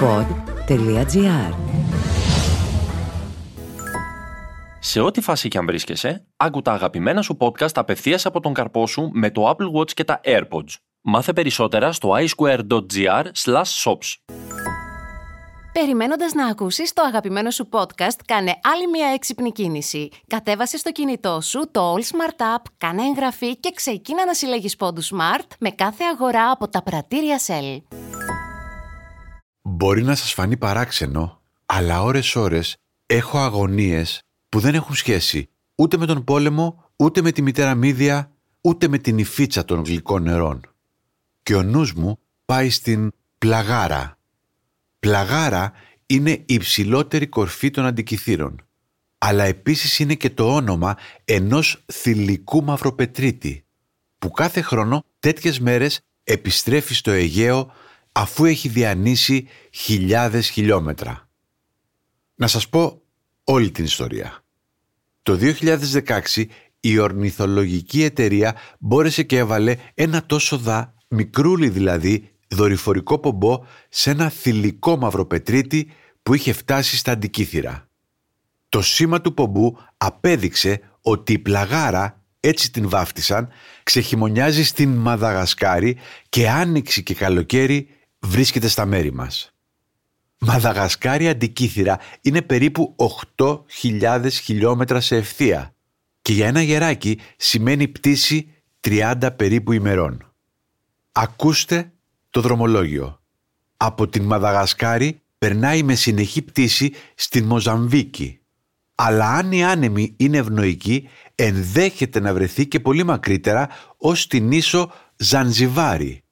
pod.gr Σε ό,τι φάση και αν βρίσκεσαι, άκου τα αγαπημένα σου podcast απευθείας από τον καρπό σου με το Apple Watch και τα AirPods. Μάθε περισσότερα στο iSquare.gr shops. Περιμένοντας να ακούσεις το αγαπημένο σου podcast, κάνε άλλη μια έξυπνη κίνηση. Κατέβασε στο κινητό σου το All Smart App, κάνε εγγραφή και ξεκίνα να συλλέγεις πόντους Smart με κάθε αγορά από τα πρατήρια Shell. Μπορεί να σας φανεί παράξενο, αλλά ώρες-ώρες έχω αγωνίες που δεν έχουν σχέση ούτε με τον πόλεμο, ούτε με τη μητέρα μύδια, ούτε με την υφίτσα των γλυκών νερών. Και ο νους μου πάει στην πλαγάρα. Πλαγάρα είναι η υψηλότερη κορφή των αντικειθήρων. Αλλά επίσης είναι και το όνομα ενός θηλυκού μαυροπετρίτη, που κάθε χρόνο τέτοιες μέρες επιστρέφει στο Αιγαίο αφού έχει διανύσει χιλιάδες χιλιόμετρα. Να σας πω όλη την ιστορία. Το 2016 η ορνηθολογική εταιρεία μπόρεσε και έβαλε ένα τόσο δα, μικρούλι δηλαδή, δορυφορικό πομπό σε ένα θηλυκό μαυροπετρίτη που είχε φτάσει στα αντικήθυρα. Το σήμα του πομπού απέδειξε ότι η πλαγάρα, έτσι την βάφτισαν, ξεχειμονιάζει στην Μαδαγασκάρη και άνοιξη και καλοκαίρι βρίσκεται στα μέρη μας. Μαδαγασκάρη αντικήθυρα είναι περίπου 8.000 χιλιόμετρα σε ευθεία και για ένα γεράκι σημαίνει πτήση 30 περίπου ημερών. Ακούστε το δρομολόγιο. Από την Μαδαγασκάρη περνάει με συνεχή πτήση στην Μοζαμβίκη. Αλλά αν η άνεμη είναι ευνοϊκή, ενδέχεται να βρεθεί και πολύ μακρύτερα ως την ίσο Ζανζιβάρη.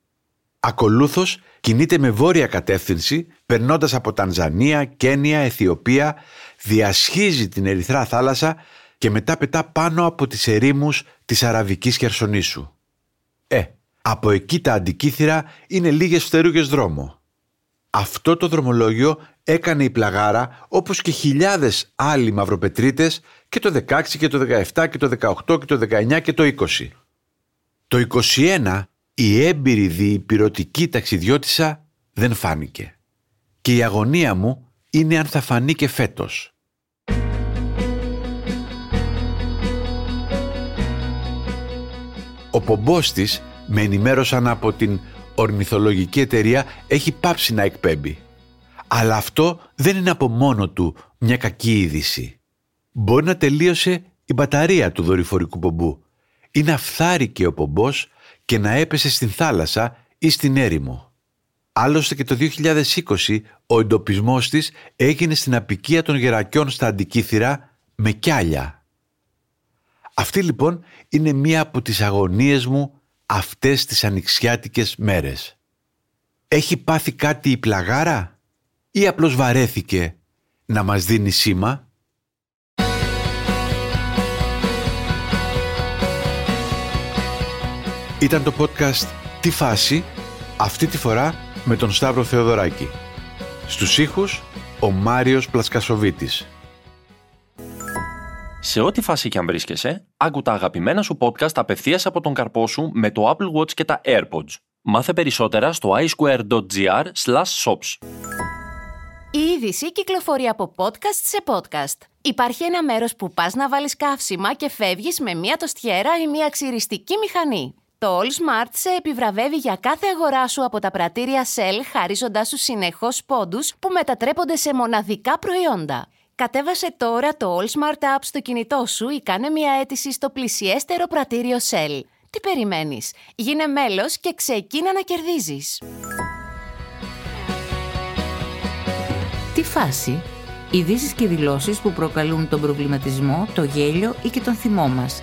Ακολούθως κινείται με βόρεια κατεύθυνση, περνώντας από Τανζανία, Κένια, Αιθιοπία, διασχίζει την Ερυθρά θάλασσα και μετά πετά πάνω από τις ερήμους της Αραβικής Χερσονήσου. Ε, από εκεί τα αντικήθυρα είναι λίγες φτερούγες δρόμο. Αυτό το δρομολόγιο έκανε η πλαγάρα όπως και χιλιάδες άλλοι μαυροπετρίτες και το 16 και το 17 και το 18 και το 19 και το 20. Το 21 η έμπειρη διυπηρωτική ταξιδιώτησα δεν φάνηκε. Και η αγωνία μου είναι αν θα φανεί και φέτος. Ο πομπός της, με ενημέρωσαν από την ορνηθολογική εταιρεία, έχει πάψει να εκπέμπει. Αλλά αυτό δεν είναι από μόνο του μια κακή είδηση. Μπορεί να τελείωσε η μπαταρία του δορυφορικού πομπού ή να φθάρηκε ο πομπός και να έπεσε στην θάλασσα ή στην έρημο. Άλλωστε και το 2020 ο εντοπισμός της έγινε στην απικία των γερακιών στα Αντικήθυρα με κιάλια. Αυτή λοιπόν είναι μία από τις αγωνίες μου αυτές τις ανοιξιάτικες μέρες. Έχει πάθει κάτι η πλαγάρα ή απλώς βαρέθηκε να μας δίνει σήμα; Ήταν το podcast «Τι φάση» αυτή τη φορά με τον Σταύρο Θεοδωράκη. Στους ήχους ο Μάριος Πλασκασοβίτης. Σε ό,τι φάση και αν βρίσκεσαι, άκου τα αγαπημένα σου podcast απευθείας από τον καρπό σου με το Apple Watch και τα AirPods. Μάθε περισσότερα στο iSquare.gr shops. Η είδηση κυκλοφορεί από podcast σε podcast. Υπάρχει ένα μέρος που πας να βάλεις καύσιμα και φεύγεις με μία τοστιέρα ή μία ξυριστική μηχανή. Το All Smart σε επιβραβεύει για κάθε αγορά σου από τα πρατήρια Shell, χαρίζοντάς σου συνεχώς πόντους που μετατρέπονται σε μοναδικά προϊόντα. Κατέβασε τώρα το All Smart App στο κινητό σου ή κάνε μια αίτηση στο πλησιέστερο πρατήριο Shell. Τι περιμένεις; Γίνε μέλος και ξεκίνα να κερδίζεις. Τι φάση; Ειδήσεις και δηλώσεις που προκαλούν τον προβληματισμό, το γέλιο ή και τον θυμό μας.